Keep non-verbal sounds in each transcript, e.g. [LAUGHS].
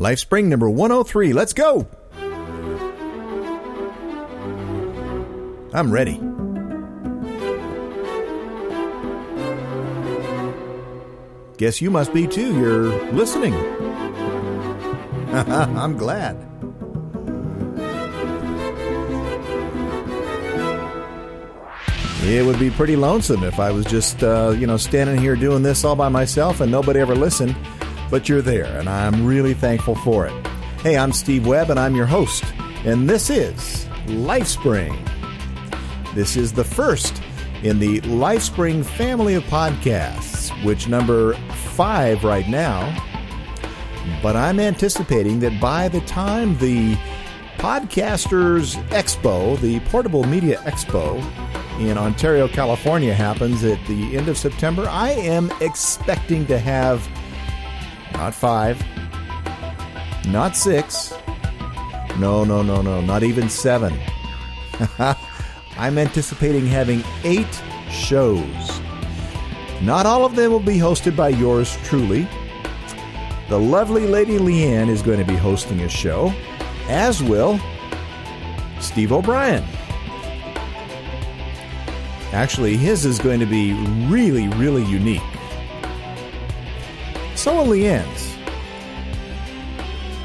Life Spring number 103. Let's go! I'm ready. Guess you must be too. You're listening. [LAUGHS] I'm glad. It would be pretty lonesome if I was just, uh, you know, standing here doing this all by myself and nobody ever listened. But you're there, and I'm really thankful for it. Hey, I'm Steve Webb, and I'm your host, and this is LifeSpring. This is the first in the LifeSpring family of podcasts, which number five right now. But I'm anticipating that by the time the Podcasters Expo, the Portable Media Expo in Ontario, California happens at the end of September, I am expecting to have not five, not six, no, no, no, no, not even seven. [LAUGHS] I'm anticipating having eight shows. Not all of them will be hosted by yours truly. The lovely Lady Leanne is going to be hosting a show, as will Steve O'Brien. Actually, his is going to be really, really unique. So will Leanne's.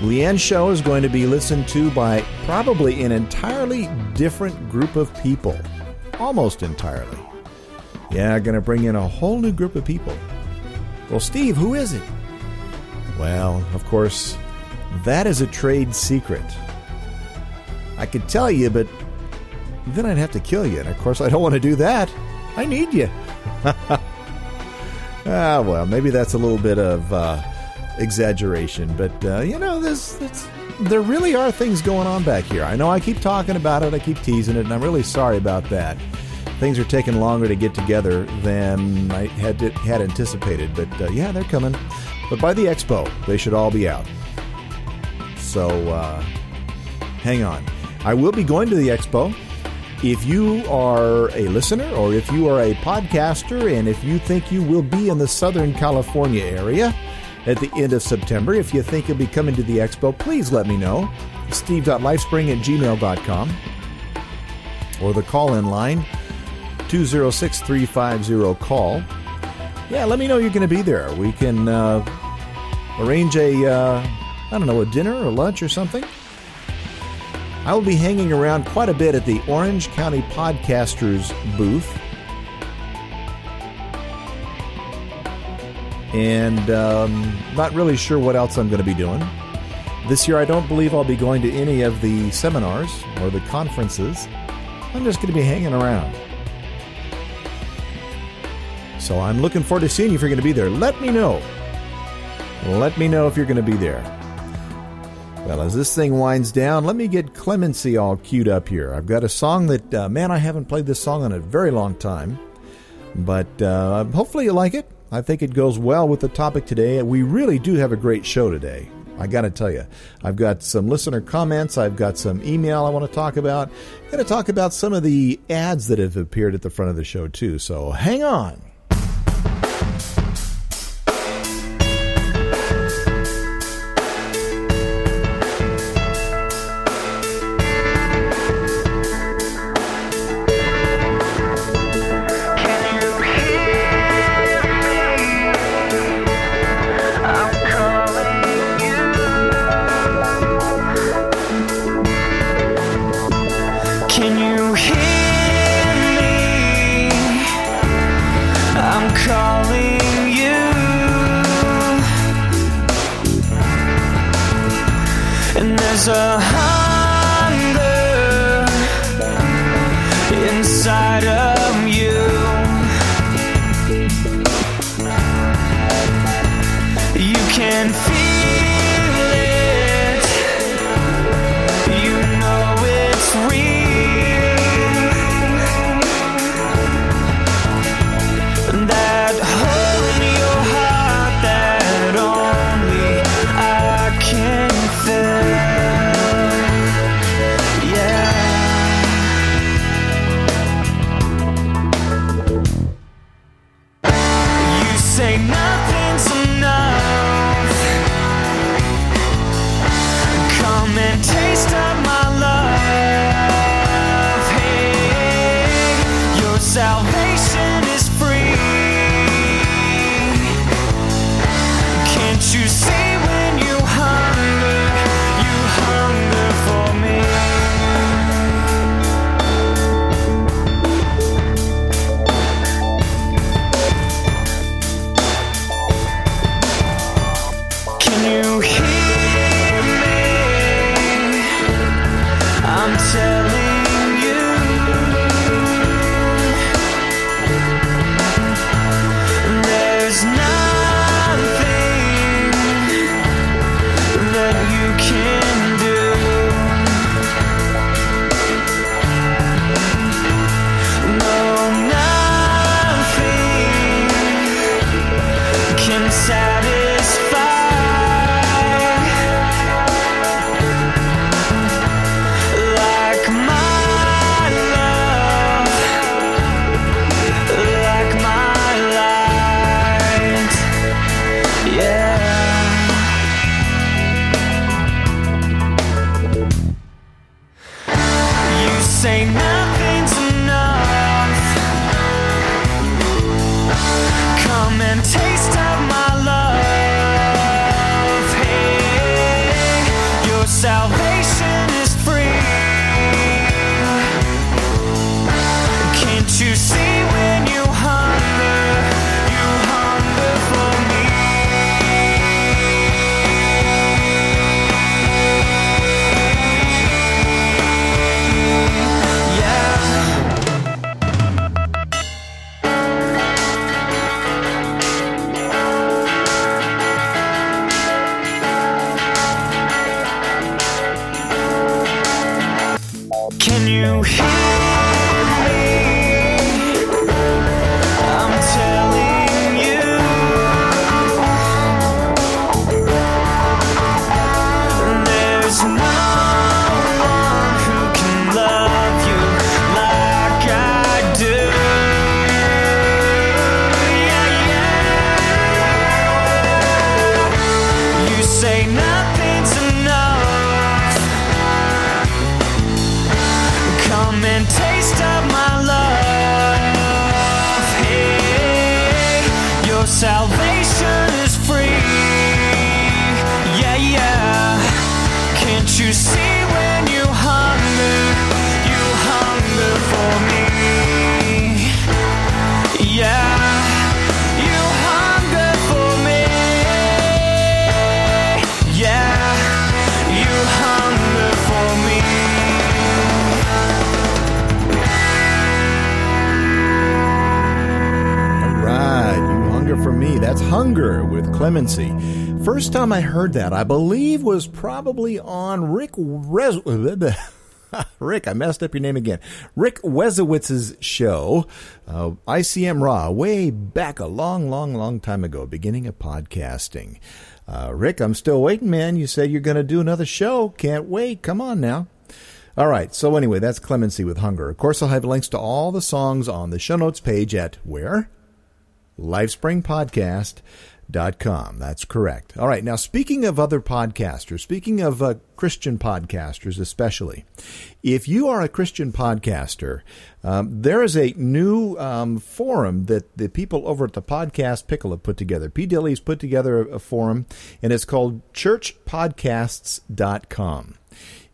Leanne's show is going to be listened to by probably an entirely different group of people. Almost entirely. Yeah, going to bring in a whole new group of people. Well, Steve, who is it? Well, of course, that is a trade secret. I could tell you, but then I'd have to kill you. And of course, I don't want to do that. I need you. [LAUGHS] ah, well, maybe that's a little bit of uh, exaggeration, but uh, you know, this, there really are things going on back here. I know I keep talking about it, I keep teasing it, and I'm really sorry about that. Things are taking longer to get together than I had had anticipated, but uh, yeah, they're coming. But by the expo, they should all be out. So uh, hang on. I will be going to the expo. If you are a listener or if you are a podcaster and if you think you will be in the Southern California area at the end of September, if you think you'll be coming to the expo, please let me know. Steve.lifespring at gmail.com or the call in line 206 350 call. Yeah, let me know you're going to be there. We can uh, arrange a, uh, I don't know, a dinner or lunch or something. I will be hanging around quite a bit at the Orange County Podcasters booth. And um, not really sure what else I'm going to be doing. This year, I don't believe I'll be going to any of the seminars or the conferences. I'm just going to be hanging around. So I'm looking forward to seeing you if you're going to be there. Let me know. Let me know if you're going to be there. Well, as this thing winds down, let me get Clemency all queued up here. I've got a song that, uh, man, I haven't played this song in a very long time. But uh, hopefully you like it. I think it goes well with the topic today. We really do have a great show today. I got to tell you, I've got some listener comments. I've got some email I want to talk about. I'm going to talk about some of the ads that have appeared at the front of the show, too. So hang on. salvation is free. Yeah, yeah. Can't you see? Clemency. First time I heard that, I believe, was probably on Rick [LAUGHS] Rick, I messed up your name again. Rick Wezowitz's show, uh, ICM Raw, way back a long, long, long time ago, beginning of podcasting. Uh, Rick, I'm still waiting, man. You said you're going to do another show. Can't wait. Come on now. All right. So anyway, that's Clemency with Hunger. Of course, I'll have links to all the songs on the show notes page at where? Lifespring Podcast com. That's correct. All right. Now, speaking of other podcasters, speaking of uh, Christian podcasters, especially, if you are a Christian podcaster, um, there is a new um, forum that the people over at the Podcast Pickle have put together. P. Dilley's put together a, a forum, and it's called churchpodcasts.com.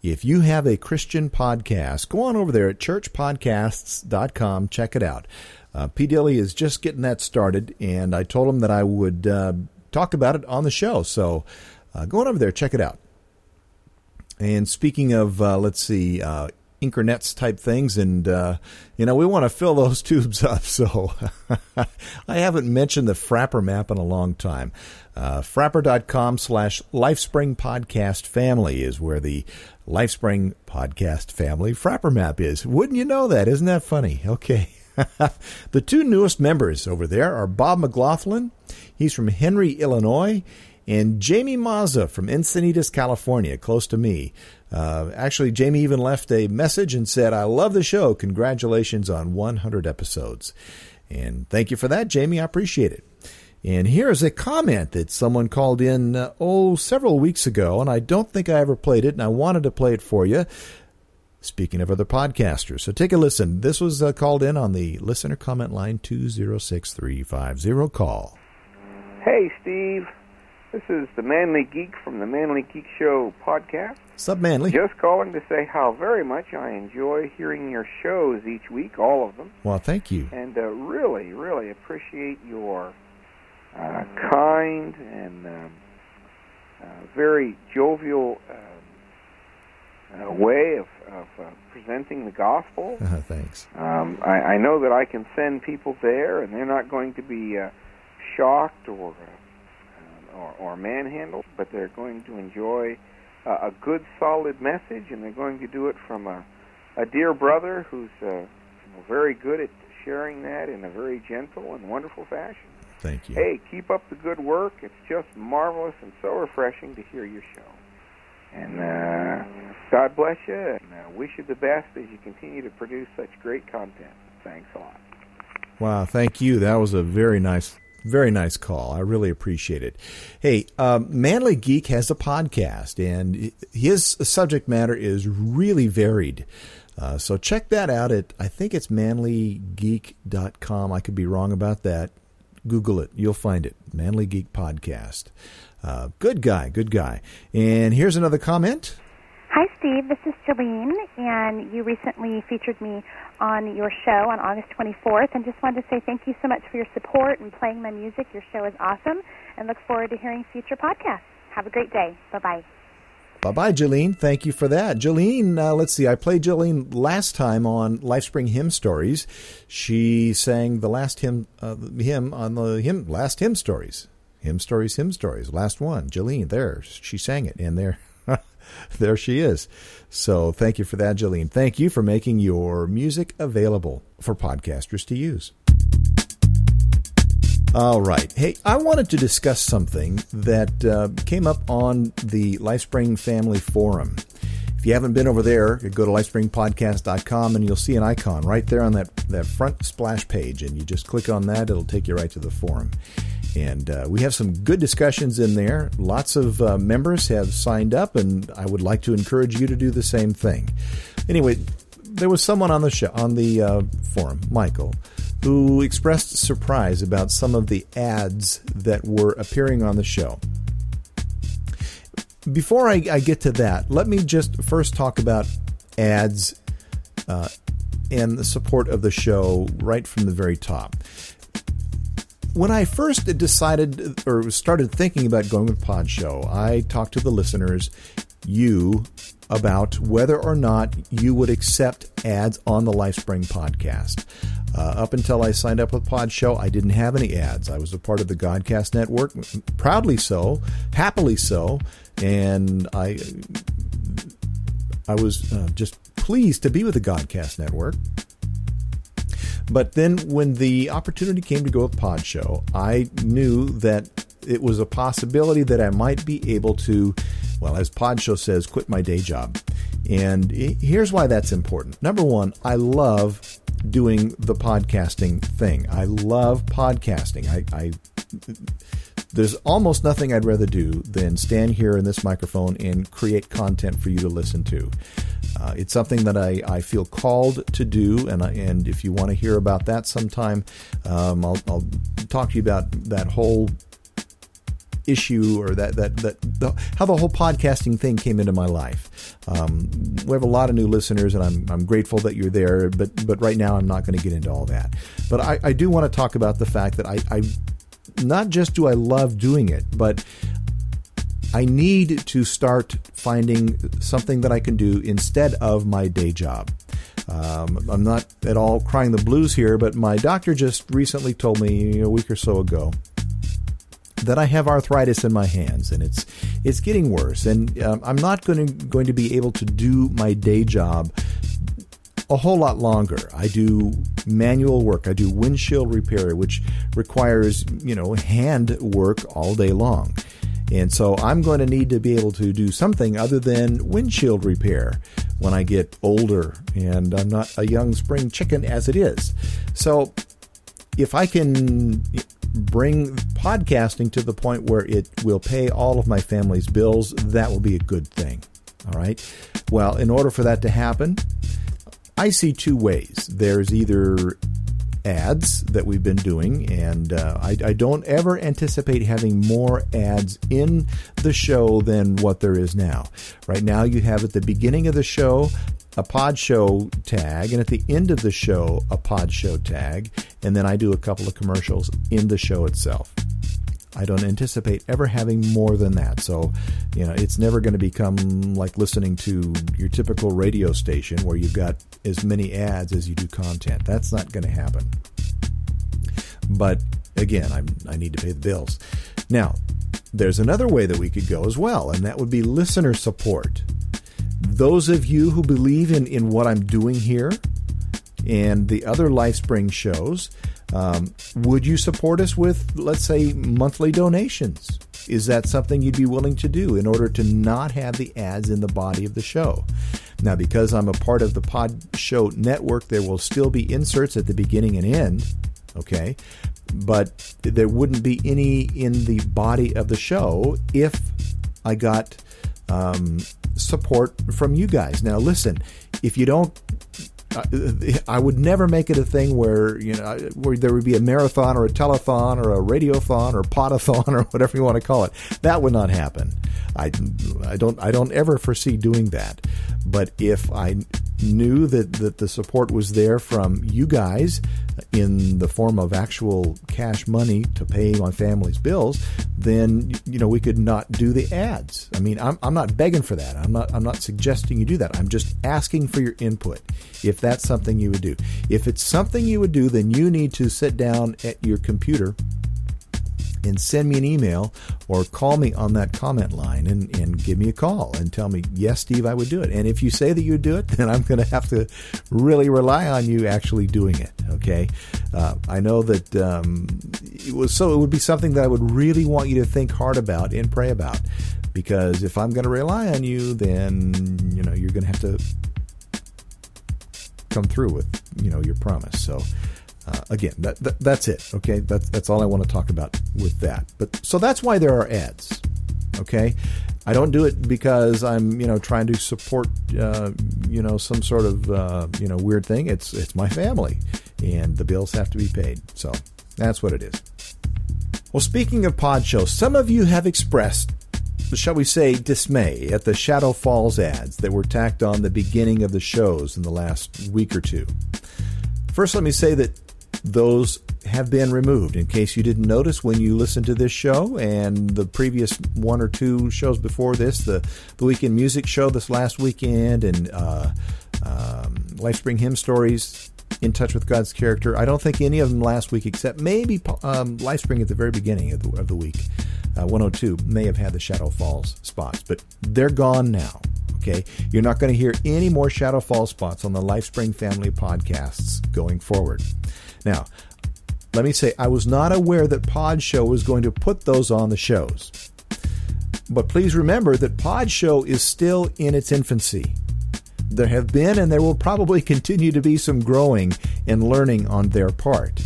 If you have a Christian podcast, go on over there at churchpodcasts.com. Check it out. Uh, P. Dilley is just getting that started, and I told him that I would uh, talk about it on the show. So uh, go on over there, check it out. And speaking of, uh, let's see, uh, Inkernets type things, and uh, you know we want to fill those [LAUGHS] tubes up. So [LAUGHS] I haven't mentioned the Frappr map in a long time. Uh, Frappr.com slash Lifespring Podcast Family is where the Lifespring Podcast Family Frappr map is. Wouldn't you know that? Isn't that funny? Okay. [LAUGHS] [LAUGHS] the two newest members over there are Bob McLaughlin, he's from Henry, Illinois, and Jamie Mazza from Encinitas, California, close to me. Uh, actually, Jamie even left a message and said, I love the show. Congratulations on 100 episodes. And thank you for that, Jamie. I appreciate it. And here is a comment that someone called in, uh, oh, several weeks ago, and I don't think I ever played it, and I wanted to play it for you. Speaking of other podcasters, so take a listen. This was uh, called in on the listener comment line 206350 call. Hey, Steve. This is the Manly Geek from the Manly Geek Show podcast. Sup, Manly? Just calling to say how very much I enjoy hearing your shows each week, all of them. Well, thank you. And uh, really, really appreciate your uh, kind and um, uh, very jovial uh, way of, of uh, presenting the gospel. [LAUGHS] Uh, thanks. Um, I, I know that I can send people there, and they're not going to be uh, shocked or, uh, or or manhandled, but they're going to enjoy a good, solid message, and they're going to do it from a, a dear brother who's uh, very good at sharing that in a very gentle and wonderful fashion. Thank you. Hey, keep up the good work. It's just marvelous and so refreshing to hear your show. And uh, God bless you, and uh, wish you the best as you continue to produce such great content. Thanks a lot. Wow, thank you. That was a very nice, very nice call. I really appreciate it. Hey, um, Manly Geek has a podcast, and his subject matter is really varied. Uh, so check that out at I think it's manlygeek.com. I could be wrong about that. Google it, you'll find it. Manly Geek Podcast. Uh, good guy, good guy. And here's another comment. Hi, Steve. This is Jilleen, and you recently featured me on your show on August 24th, and just wanted to say thank you so much for your support and playing my music. Your show is awesome, and look forward to hearing future podcasts. Have a great day. Bye bye. Bye bye, Jilleen. Thank you for that. Jilleen, uh, let's see. I played Jilleen last time on Lifespring Hymn Stories. She sang the last hymn, uh, hymn on the hymn, last hymn stories. Hymn stories, hymn stories. Last one, Jilleen. There, she sang it, and there, [LAUGHS] there she is. So thank you for that, Jilleen. Thank you for making your music available for podcasters to use. All right. Hey, I wanted to discuss something that uh, came up on the Lifespring Family Forum. If you haven't been over there, go to lifespringpodcast.com and you'll see an icon right there on that, that front splash page. And you just click on that, it'll take you right to the forum. And uh, we have some good discussions in there. Lots of uh, members have signed up, and I would like to encourage you to do the same thing. Anyway, there was someone on the show, on the uh, forum, Michael, who expressed surprise about some of the ads that were appearing on the show. Before I, I get to that, let me just first talk about ads uh, and the support of the show right from the very top. When I first decided or started thinking about going with Pod Show, I talked to the listeners, you, about whether or not you would accept ads on the Lifespring podcast. Uh, up until I signed up with Pod Show, I didn't have any ads. I was a part of the Godcast network, proudly so, happily so, and I I was uh, just pleased to be with the Godcast network. But then when the opportunity came to go with Pod Show, I knew that it was a possibility that I might be able to, well, as Pod Show says, quit my day job. And here's why that's important. Number one, I love doing the podcasting thing. I love podcasting. I, I there's almost nothing I'd rather do than stand here in this microphone and create content for you to listen to. Uh, it's something that I, I feel called to do, and I, and if you want to hear about that sometime, um, I'll, I'll talk to you about that whole issue or that that that the, how the whole podcasting thing came into my life. Um, we have a lot of new listeners, and I'm I'm grateful that you're there. But but right now, I'm not going to get into all that. But I, I do want to talk about the fact that I, I not just do I love doing it, but I need to start finding something that I can do instead of my day job. Um, I'm not at all crying the blues here, but my doctor just recently told me a week or so ago that I have arthritis in my hands, and it's it's getting worse. And um, I'm not going to going to be able to do my day job a whole lot longer. I do manual work. I do windshield repair, which requires you know hand work all day long. And so I'm going to need to be able to do something other than windshield repair when I get older and I'm not a young spring chicken as it is. So if I can bring podcasting to the point where it will pay all of my family's bills, that will be a good thing. All right. Well, in order for that to happen, I see two ways. There's either ads that we've been doing, and uh, I, I, don't ever anticipate having more ads in the show than what there is now. Right now, you have at the beginning of the show a pod show tag, and at the end of the show, a pod show tag, and then I do a couple of commercials in the show itself. I don't anticipate ever having more than that. So, you know, it's never going to become like listening to your typical radio station where you've got as many ads as you do content. That's not going to happen. But again, I'm, I need to pay the bills. Now, there's another way that we could go as well, and that would be listener support. Those of you who believe in, in what I'm doing here and the other LifeSpring shows, Um, would you support us with, let's say, monthly donations? Is that something you'd be willing to do in order to not have the ads in the body of the show? Now, because I'm a part of the Pod Show network, there will still be inserts at the beginning and end, okay? But there wouldn't be any in the body of the show if I got um, support from you guys. Now, listen, if you don't I would never make it a thing where you know where there would be a marathon or a telethon or a radiothon or potathon [LAUGHS] or whatever you want to call it. That would not happen. I, I don't I don't ever foresee doing that. But if I knew that, that the support was there from you guys in the form of actual cash money to pay my family's bills, then you know we could not do the ads. I mean, I'm, I'm not begging for that. I'm not I'm not suggesting you do that. I'm just asking for your input. If that's something you would do, if it's something you would do, then you need to sit down at your computer and send me an email or call me on that comment line and, and give me a call and tell me, yes, Steve, I would do it. And if you say that you would do it, [LAUGHS] then I'm going to have to really rely on you actually doing it. Okay. Uh, I know that um, it was so it would be something that I would really want you to think hard about and pray about because if I'm going to rely on you, then, you know, you're going to have to come through with, you know, your promise. So, uh, again, that, that, that's it. Okay, that's that's all I want to talk about with that. But so that's why there are ads. Okay, I don't do it because I'm you know trying to support uh, you know some sort of uh, you know weird thing. It's it's my family, and the bills have to be paid. So that's what it is. Well, speaking of pod shows, some of you have expressed shall we say, dismay at the Shadow Falls ads that were tacked on the beginning of the shows in the last week or two. First, let me say that those have been removed. In case you didn't notice when you listened to this show and the previous one or two shows before this, the, the Weekend Music Show this last weekend and uh, um, Lifespring Hymn Stories, In Touch with God's Character. I don't think any of them last week except maybe um, Lifespring at the very beginning of the, of the week. Uh, 102 may have had the Shadow Falls spots, but they're gone now. Okay, you're not going to hear any more Shadow Falls spots on the Lifespring family podcasts going forward. Now, let me say, I was not aware that Pod Show was going to put those on the shows. But please remember that Pod Show is still in its infancy. There have been and there will probably continue to be some growing and learning on their part.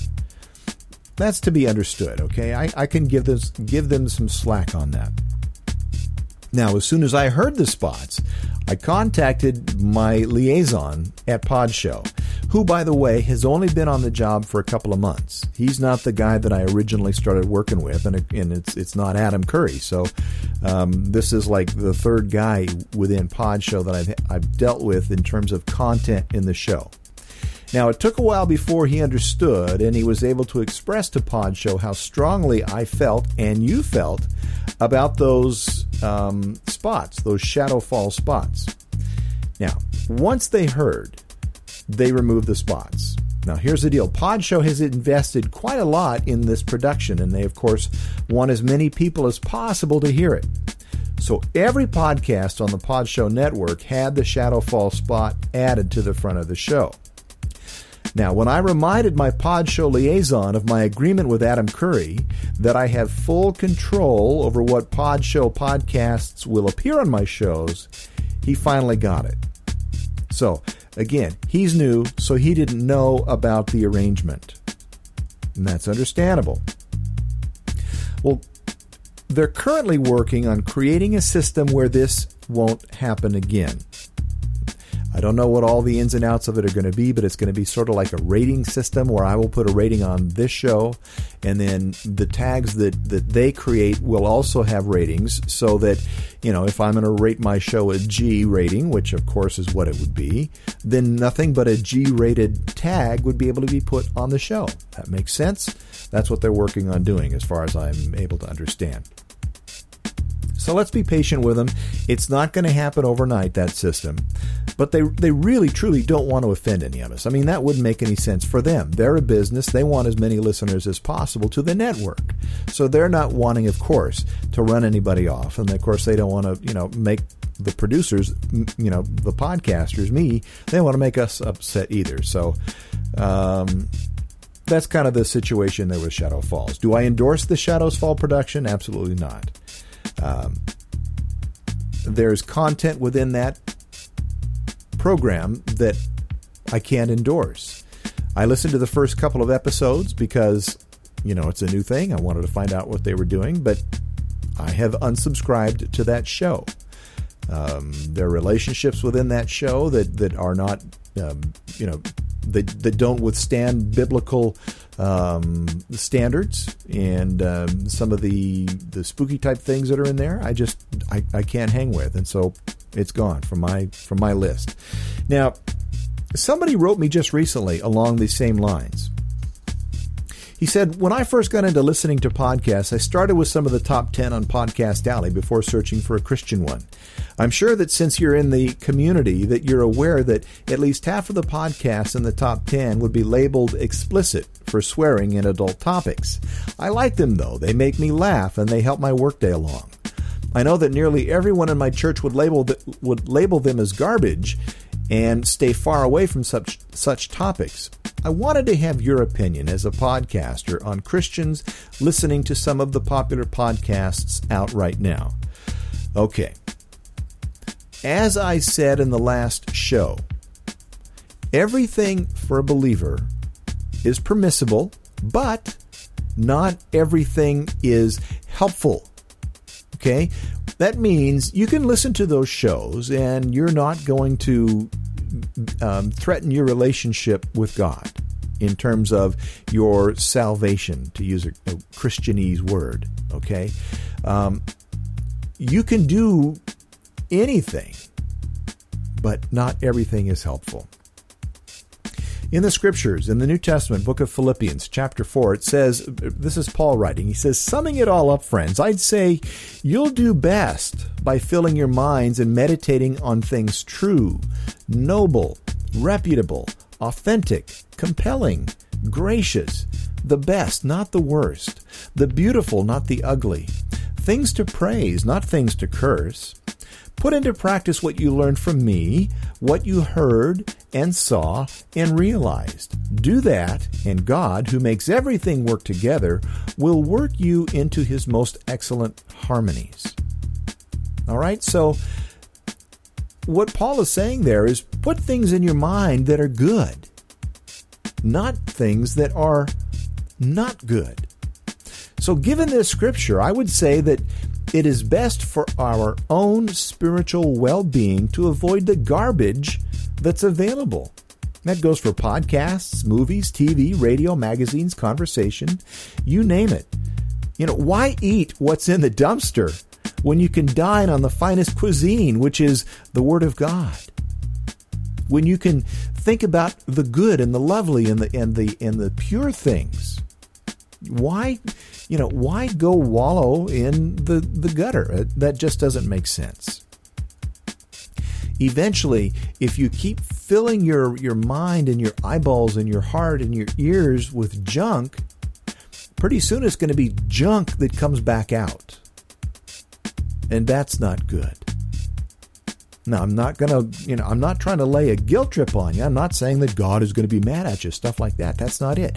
That's to be understood, okay? I, I can give this give them some slack on that. Now, as soon as I heard the spots, I contacted my liaison at Podshow, who, by the way, has only been on the job for a couple of months. He's not the guy that I originally started working with, and, and it's it's not Adam Curry. So um, this is like the third guy within Podshow that I've I've dealt with in terms of content in the show. Now, it took a while before he understood and he was able to express to Podshow how strongly I felt and you felt about those um, spots, those shadow fall spots. Now, once they heard, they remove the spots. Now, here's the deal Podshow has invested quite a lot in this production, and they, of course, want as many people as possible to hear it. So every podcast on the Podshow network had the Shadow Fall spot added to the front of the show. Now, when I reminded my pod show liaison of my agreement with Adam Curry that I have full control over what pod show podcasts will appear on my shows, he finally got it. So, again, he's new, so he didn't know about the arrangement. And that's understandable. Well, they're currently working on creating a system where this won't happen again. I don't know what all the ins and outs of it are going to be, but it's going to be sort of like a rating system where I will put a rating on this show, and then the tags that, that they create will also have ratings so that, you know, if I'm going to rate my show a G rating, which of course is what it would be, then nothing but a G rated tag would be able to be put on the show. That makes sense? That's what they're working on doing as far as I'm able to understand. So let's be patient with them. It's not going to happen overnight, that system. But they, they really, truly don't want to offend any of us. I mean, that wouldn't make any sense for them. They're a business. They want as many listeners as possible to the network. So they're not wanting, of course, to run anybody off. And of course, they don't want to, you know, make the producers, you know, the podcasters, me, they want to make us upset either. So, um, that's kind of the situation there with Shadow Falls. Do I endorse the Shadows Fall production? Absolutely not. Um, there's content within that program that I can't endorse. I listened to the first couple of episodes because, you know, it's a new thing. I wanted to find out what they were doing, but I have unsubscribed to that show. Um, there are relationships within that show that, that are not, um, you know, that, that don't withstand biblical um, the standards and um, some of the the spooky type things that are in there. I just I, I can't hang with, and so it's gone from my from my list. Now, somebody wrote me just recently along these same lines. He said, When I first got into listening to podcasts, I started with some of the top 10 on Podcast Alley before searching for a Christian one. I'm sure that since you're in the community that you're aware that at least half of the podcasts in the top 10 would be labeled explicit for swearing and adult topics. I like them though. They make me laugh and they help my workday along. I know that nearly everyone in my church would label would label them as garbage and stay far away from such such topics. I wanted to have your opinion as a podcaster on Christians listening to some of the popular podcasts out right now. Okay. As I said in the last show, everything for a believer is permissible, but not everything is helpful. Okay? That means you can listen to those shows and you're not going to um, threaten your relationship with God in terms of your salvation, to use a, a Christianese word. Okay? Um, you can do anything, but not everything is helpful. In the scriptures, in the New Testament, book of Philippians, chapter 4, it says, this is Paul writing, he says, summing it all up, friends, I'd say you'll do best by filling your minds and meditating on things true, noble, reputable, authentic, compelling, gracious, the best, not the worst, the beautiful, not the ugly, things to praise, not things to curse. Put into practice what you learned from me, what you heard and saw and realized. Do that, and God, who makes everything work together, will work you into his most excellent harmonies. All right, so what Paul is saying there is put things in your mind that are good, not things that are not good. So, given this scripture, I would say that it is best for our own spiritual well being to avoid the garbage that's available. That goes for podcasts, movies, TV, radio, magazines, conversation, you name it. You know, why eat what's in the dumpster when you can dine on the finest cuisine, which is the Word of God? When you can think about the good and the lovely and the and the and the pure things. Why you know, why go wallow in the, the gutter? That just doesn't make sense. Eventually, if you keep filling your, your mind and your eyeballs and your heart and your ears with junk, pretty soon it's going to be junk that comes back out. And that's not good. Now, I'm not going to, you know, I'm not trying to lay a guilt trip on you. I'm not saying that God is going to be mad at you, stuff like that. That's not it.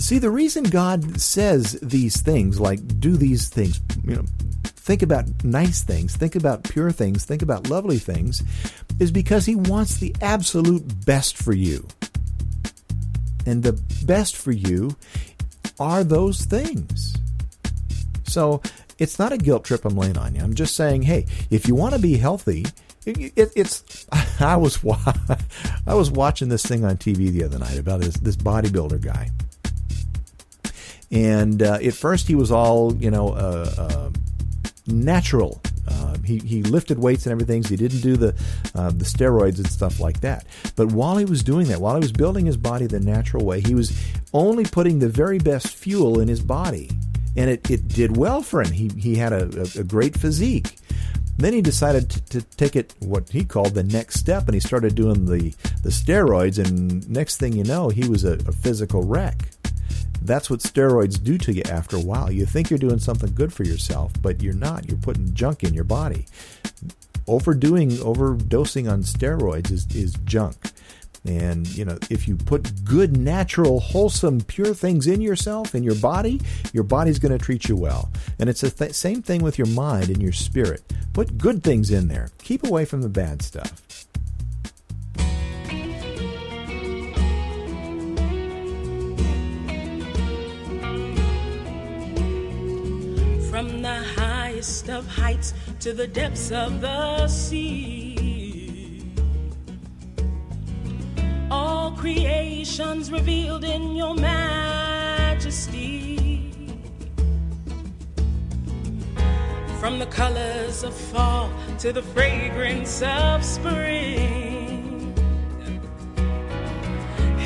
See, the reason God says these things, like do these things, you know, think about nice things, think about pure things, think about lovely things, is because He wants the absolute best for you. And the best for you are those things. So it's not a guilt trip I'm laying on you. I'm just saying, hey, if you want to be healthy, it, it, it's. [LAUGHS] I was [LAUGHS] I was watching this thing on TV the other night about this this bodybuilder guy, and uh, at first, he was all, you know, uh, uh, natural. Uh, he, he lifted weights and everything. So he didn't do the uh, the steroids and stuff like that. But while he was doing that, while he was building his body the natural way, he was only putting the very best fuel in his body, and it, it did well for him. He he had a, a, a great physique. Then he decided to, to, take it what he called the next step, and he started doing the the steroids. And next thing you know, he was a, a physical wreck. That's what steroids do to you after a while. You think you're doing something good for yourself, but you're not. You're putting junk in your body. Overdoing, overdosing on steroids is, is junk. And, you know, if you put good, natural, wholesome, pure things in yourself, in your body, your body's going to treat you well. And it's the th- same thing with your mind and your spirit. Put good things in there. Keep away from the bad stuff. From the highest of heights to the depths of the sea. All creations revealed in your majesty. From the colors of fall to the fragrance of spring.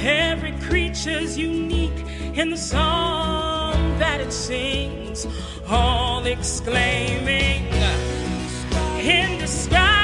Every creature's unique in the song that it sings, all exclaiming, indescribable. You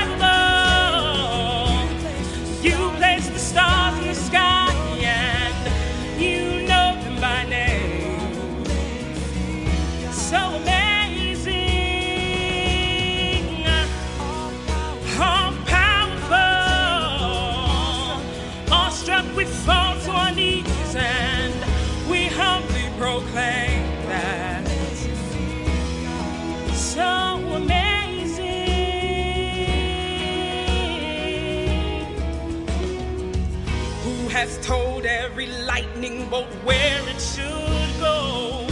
bolt where it should go?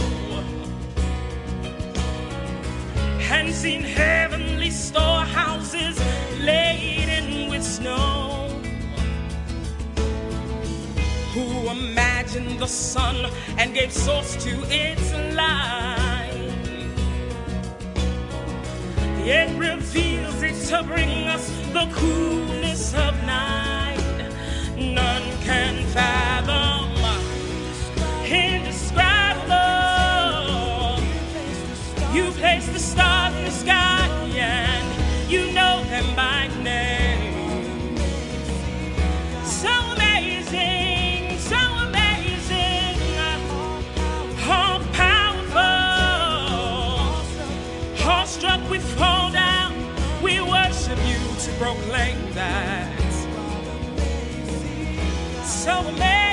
And seen heavenly storehouses laden with snow? Who imagined the sun and gave source to its light? It reveals it to bring us the coolness of night. None can fathom, You place the stars in the sky and you know them by name. So amazing, so amazing, all powerful. Awestruck we fall down, we worship you to proclaim that. So amazing,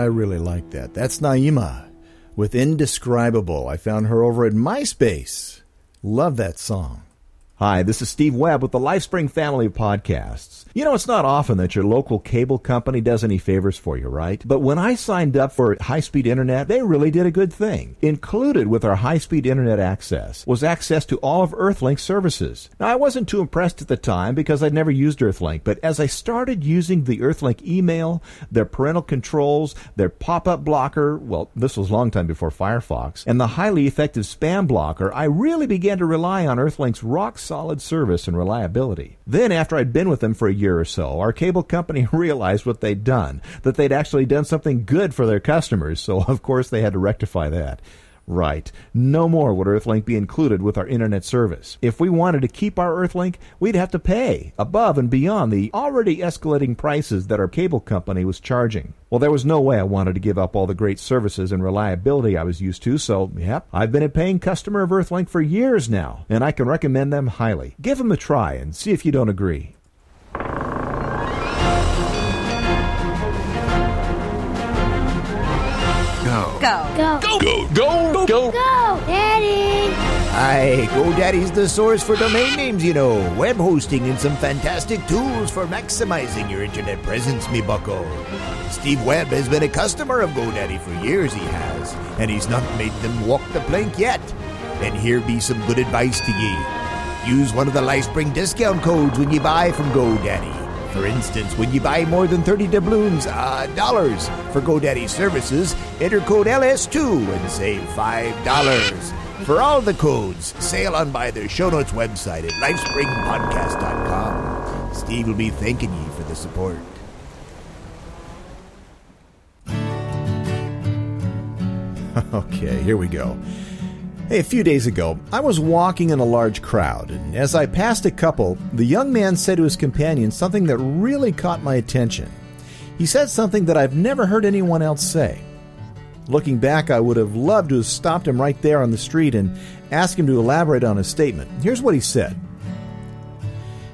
I really like that. That's Naima with Indescribable. I found her over at MySpace. Love that song. Hi, this is Steve Webb with the LifeSpring family podcasts. You know, it's not often that your local cable company does any favors for you, right? But when I signed up for high-speed internet, they really did a good thing. Included with our high-speed internet access was access to all of Earthlink's services. Now, I wasn't too impressed at the time because I'd never used Earthlink, but as I started using the Earthlink email, their parental controls, their pop-up blocker, well, this was a long time before Firefox, and the highly effective spam blocker, I really began to rely on Earthlink's rock solid service and reliability. Then, after I'd been with them for a year or so, our cable company [LAUGHS] realized what they'd done, that they'd actually done something good for their customers, so of course they had to rectify that. Right. No more would Earthlink be included with our internet service. If we wanted to keep our Earthlink, we'd have to pay above and beyond the already escalating prices that our cable company was charging. Well, there was no way I wanted to give up all the great services and reliability I was used to, so, yep, I've been a paying customer of Earthlink for years now, and I can recommend them highly. Give them a try and see if you don't agree. Go. Go. Go. Go. Go. Go. Go, Daddy. Hi, GoDaddy's the source for domain names, you know, web hosting, and some fantastic tools for maximizing your internet presence, me bucko. Steve Webb has been a customer of GoDaddy for years, he has, and he's not made them walk the plank yet. And here be some good advice to ye. Use one of the LifeSpring discount codes when you buy from GoDaddy. For instance, when you buy more than 30 doubloons, uh, dollars for GoDaddy services, enter code LS2 and save $5. For all the codes, sail on by their show notes website at lifespringpodcast.com. Steve will be thanking you for the support. [LAUGHS] Okay, here we go. Hey, a few days ago, I was walking in a large crowd, and as I passed a couple, the young man said to his companion something that really caught my attention. He said something that I've never heard anyone else say. Looking back, I would have loved to have stopped him right there on the street and asked him to elaborate on his statement. Here's what he said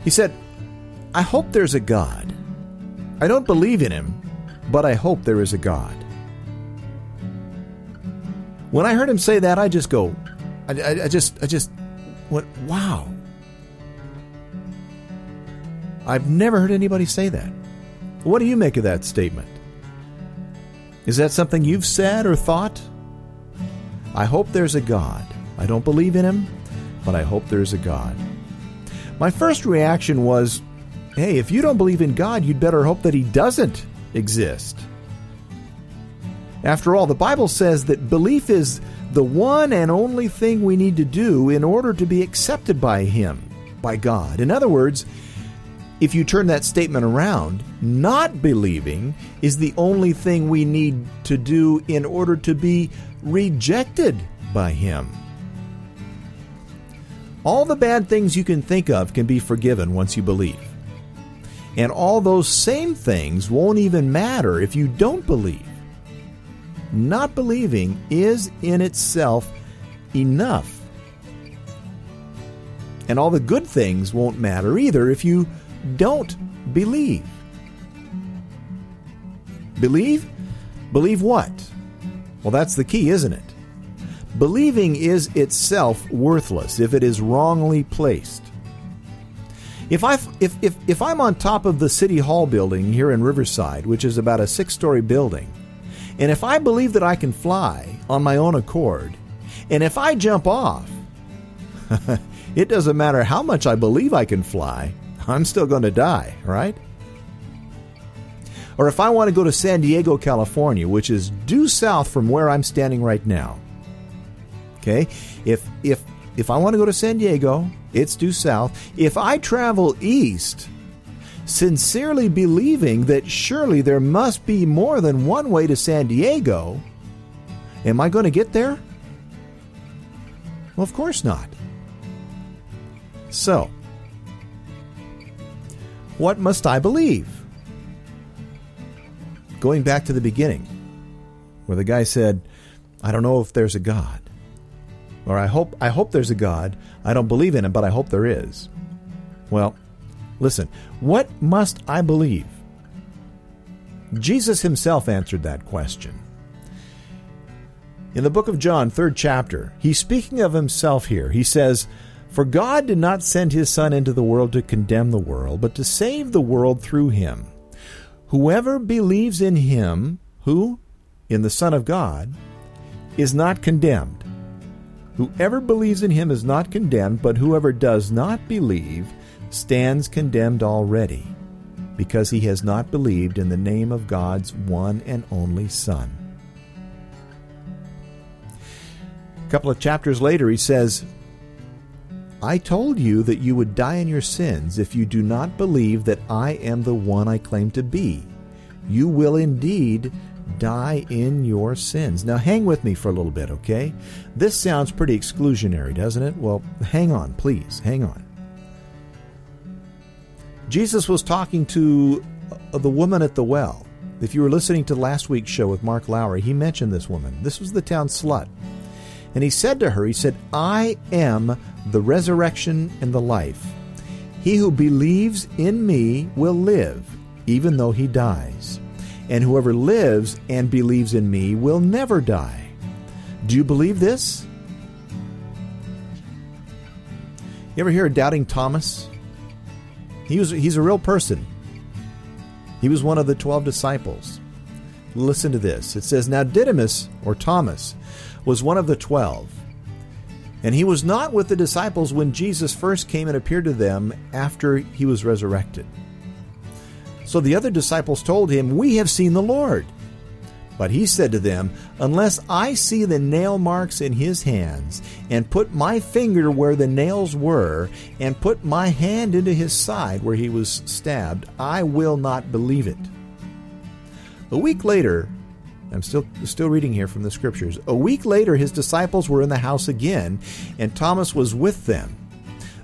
He said, I hope there's a God. I don't believe in him, but I hope there is a God. When I heard him say that, I just go, I, I, I just, I just went, wow. I've never heard anybody say that. What do you make of that statement? Is that something you've said or thought? I hope there's a God. I don't believe in him, but I hope there's a God. My first reaction was, hey, if you don't believe in God, you'd better hope that he doesn't exist. After all, the Bible says that belief is the one and only thing we need to do in order to be accepted by Him, by God. In other words, if you turn that statement around, not believing is the only thing we need to do in order to be rejected by Him. All the bad things you can think of can be forgiven once you believe. And all those same things won't even matter if you don't believe not believing is in itself enough. And all the good things won't matter either if you don't believe. Believe? Believe what? Well, that's the key, isn't it? Believing is itself worthless if it is wrongly placed. If, I, if, if, if I'm on top of the City Hall building here in Riverside, which is about a six story building, and if I believe that I can fly on my own accord, and if I jump off, [LAUGHS] it doesn't matter how much I believe I can fly, I'm still going to die, right? Or if I want to go to San Diego, California, which is due south from where I'm standing right now. Okay? If if if I want to go to San Diego, it's due south. If I travel east, sincerely believing that surely there must be more than one way to San Diego, am I going to get there? Well, of course not. So, what must I believe? Going back to the beginning, where the guy said, I don't know if there's a God. Or I hope I hope there's a God. I don't believe in him, but I hope there is. Well, listen, what must I believe? Jesus himself answered that question. In the book of John, third chapter, he's speaking of himself here. He says, For God did not send his Son into the world to condemn the world, but to save the world through him. Whoever believes in him, who? In the Son of God, is not condemned. Whoever believes in him is not condemned, but whoever does not believe stands condemned already, because he has not believed in the name of God's one and only Son. A couple of chapters later, he says, I told you that you would die in your sins if you do not believe that I am the one I claim to be. You will indeed die in your sins. Now, hang with me for a little bit, okay? This sounds pretty exclusionary, doesn't it? Well, hang on, please, hang on. Jesus was talking to uh, the woman at the well. If you were listening to last week's show with Mark Lowry, he mentioned this woman. This was the town slut. And he said to her, He said, I am the resurrection and the life. He who believes in me will live, even though he dies. And whoever lives and believes in me will never die. Do you believe this? You ever hear of Doubting Thomas? He was, he's a real person. He was one of the twelve disciples. Listen to this. It says, Now Didymus, or Thomas, was one of the twelve. And he was not with the disciples when Jesus first came and appeared to them after he was resurrected. So the other disciples told him, We have seen the Lord. But he said to them, Unless I see the nail marks in his hands, and put my finger where the nails were, and put my hand into his side where he was stabbed, I will not believe it. A week later, I'm still still reading here from the scriptures. A week later his disciples were in the house again, and Thomas was with them.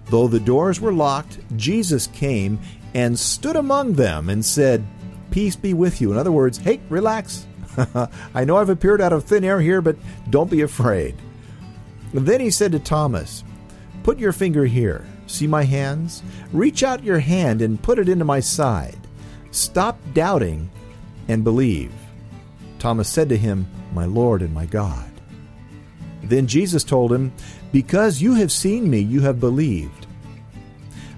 Though the doors were locked, Jesus came and stood among them and said, Peace be with you. In other words, hey, relax. [LAUGHS] I know I've appeared out of thin air here, but don't be afraid. Then he said to Thomas, Put your finger here. See my hands? Reach out your hand and put it into my side. Stop doubting and believe. Thomas said to him, My Lord and my God. Then Jesus told him, Because you have seen me, you have believed.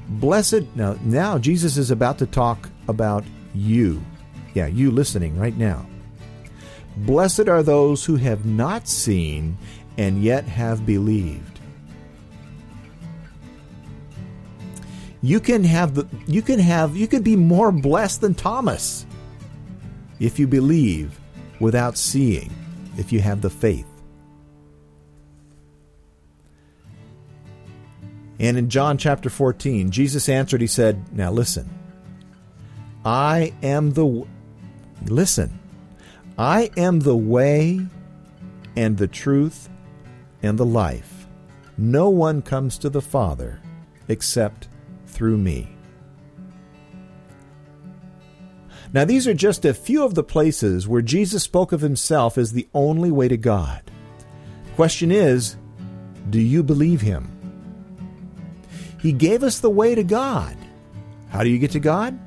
Blessed now now Jesus is about to talk about you. Yeah, you listening right now. Blessed are those who have not seen and yet have believed. You can have the you can have you can be more blessed than Thomas if you believe without seeing, if you have the faith. And in John chapter 14, Jesus answered, He said, Now listen, I am the. Listen, I am the way and the truth and the life. No one comes to the Father except through me. Now, these are just a few of the places where Jesus spoke of himself as the only way to God. Question is, do you believe him? He gave us the way to God. How do you get to God?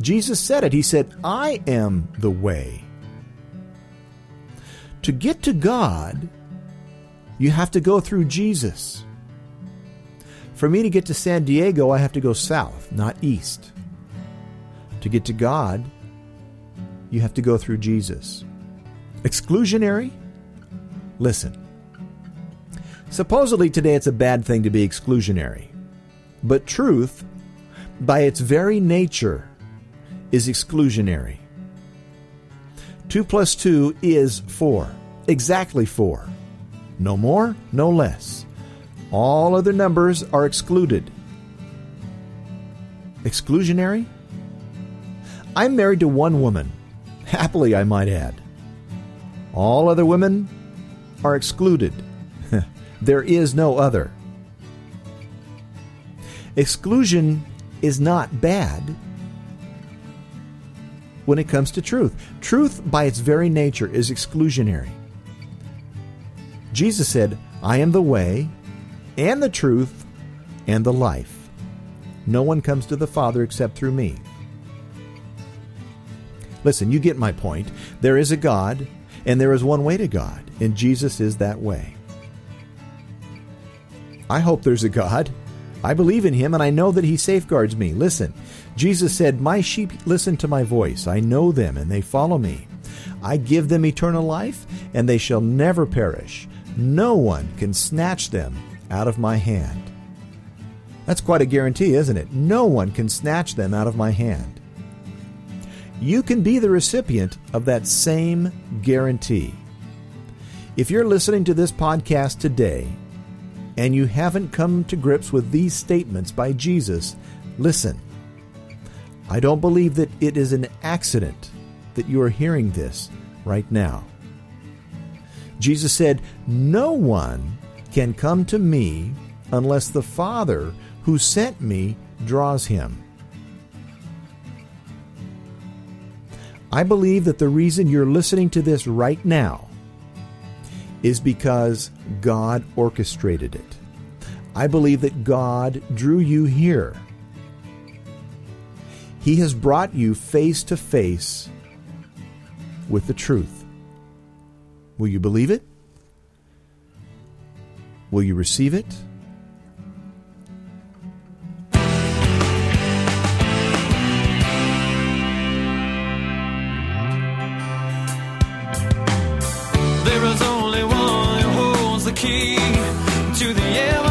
Jesus said it. He said, I am the way. To get to God, you have to go through Jesus. For me to get to San Diego, I have to go south, not east. To get to God, you have to go through Jesus. Exclusionary? Listen. Supposedly today it's a bad thing to be exclusionary. But truth, by its very nature, is exclusionary. 2 plus 2 is 4. Exactly 4. No more, no less. All other numbers are excluded. Exclusionary? I'm married to one woman. Happily, I might add. All other women are excluded. [LAUGHS] there is no other. Exclusion is not bad when it comes to truth. Truth, by its very nature, is exclusionary. Jesus said, I am the way, and the truth, and the life. No one comes to the Father except through me. Listen, you get my point. There is a God, and there is one way to God, and Jesus is that way. I hope there's a God. I believe in him, and I know that he safeguards me. Listen, Jesus said, My sheep listen to my voice. I know them, and they follow me. I give them eternal life, and they shall never perish. No one can snatch them out of my hand. That's quite a guarantee, isn't it? No one can snatch them out of my hand. You can be the recipient of that same guarantee. If you're listening to this podcast today and you haven't come to grips with these statements by Jesus, listen. I don't believe that it is an accident that you are hearing this right now. Jesus said, No one can come to me unless the Father who sent me draws him. I believe that the reason you're listening to this right now is because God orchestrated it. I believe that God drew you here. He has brought you face to face with the truth. Will you believe it? Will you receive it? There is only one who holds the key to the everlasting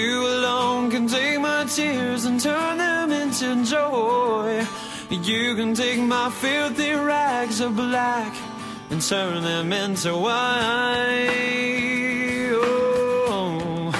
You alone can take my tears and turn them into joy. You can take my filthy rags of black and turn them into white. Oh.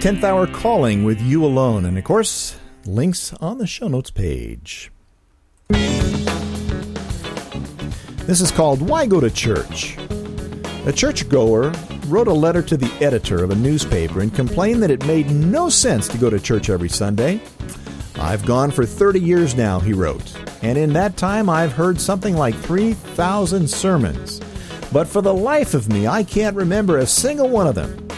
10th Hour Calling with You Alone. And of course, links on the show notes page. This is called Why Go to Church? A churchgoer wrote a letter to the editor of a newspaper and complained that it made no sense to go to church every Sunday. I've gone for 30 years now, he wrote. and in that time I've heard something like 3,000 sermons. But for the life of me, I can't remember a single one of them.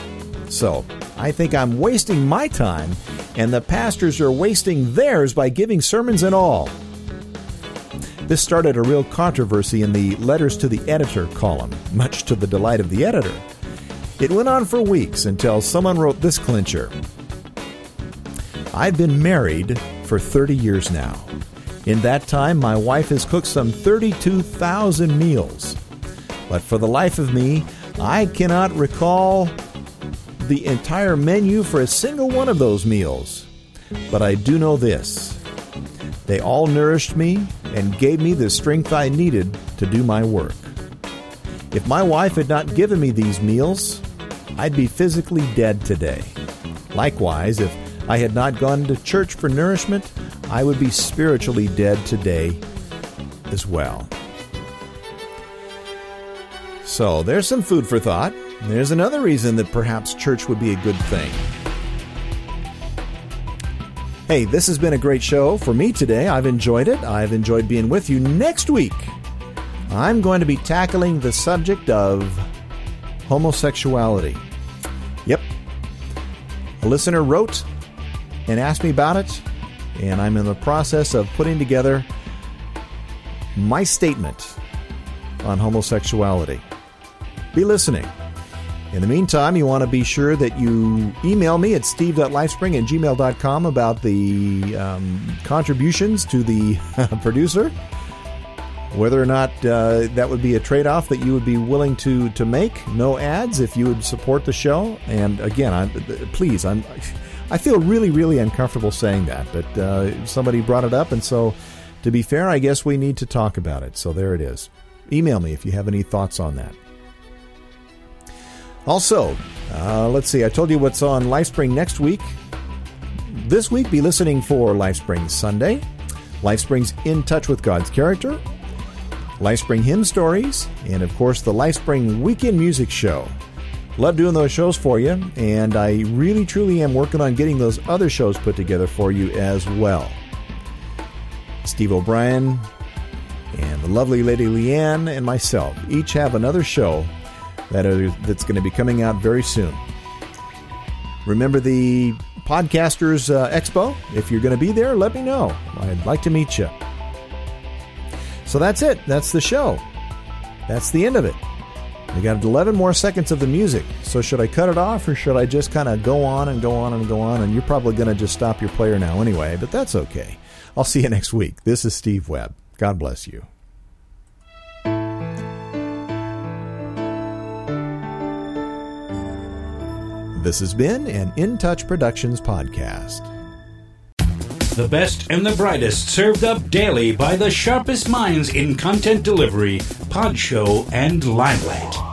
So, I think I'm wasting my time, and the pastors are wasting theirs by giving sermons and all. This started a real controversy in the Letters to the Editor column, much to the delight of the editor. It went on for weeks until someone wrote this clincher I've been married for 30 years now. In that time, my wife has cooked some 32,000 meals. But for the life of me, I cannot recall the entire menu for a single one of those meals. But I do know this they all nourished me and gave me the strength I needed to do my work. If my wife had not given me these meals, I'd be physically dead today. Likewise, if I had not gone to church for nourishment, I would be spiritually dead today as well. So, there's some food for thought. There's another reason that perhaps church would be a good thing. Hey, this has been a great show for me today. I've enjoyed it. I've enjoyed being with you. Next week, I'm going to be tackling the subject of homosexuality. Yep. A listener wrote and asked me about it, and I'm in the process of putting together my statement on homosexuality. Be listening. In the meantime, you want to be sure that you email me at steve.lifespring at gmail.com about the um, contributions to the [LAUGHS] producer. Whether or not uh, that would be a trade off that you would be willing to, to make. No ads if you would support the show. And again, I'm, please, I'm, I feel really, really uncomfortable saying that, but uh, somebody brought it up. And so, to be fair, I guess we need to talk about it. So there it is. Email me if you have any thoughts on that. Also, uh, let's see, I told you what's on LifeSpring next week. This week, be listening for LifeSpring Sunday, LifeSpring's In Touch with God's Character, LifeSpring Hymn Stories, and of course, the LifeSpring Weekend Music Show. Love doing those shows for you, and I really truly am working on getting those other shows put together for you as well. Steve O'Brien and the lovely Lady Leanne and myself each have another show that are, that's going to be coming out very soon. Remember the Podcasters uh, Expo? If you're going to be there, let me know. I'd like to meet you. So that's it. That's the show. That's the end of it. We got 11 more seconds of the music. So should I cut it off or should I just kind of go on and go on and go on? And you're probably going to just stop your player now anyway, but that's okay. I'll see you next week. This is Steve Webb. God bless you. This has been an In Touch Productions podcast. The best and the brightest served up daily by the sharpest minds in content delivery, pod show, and limelight.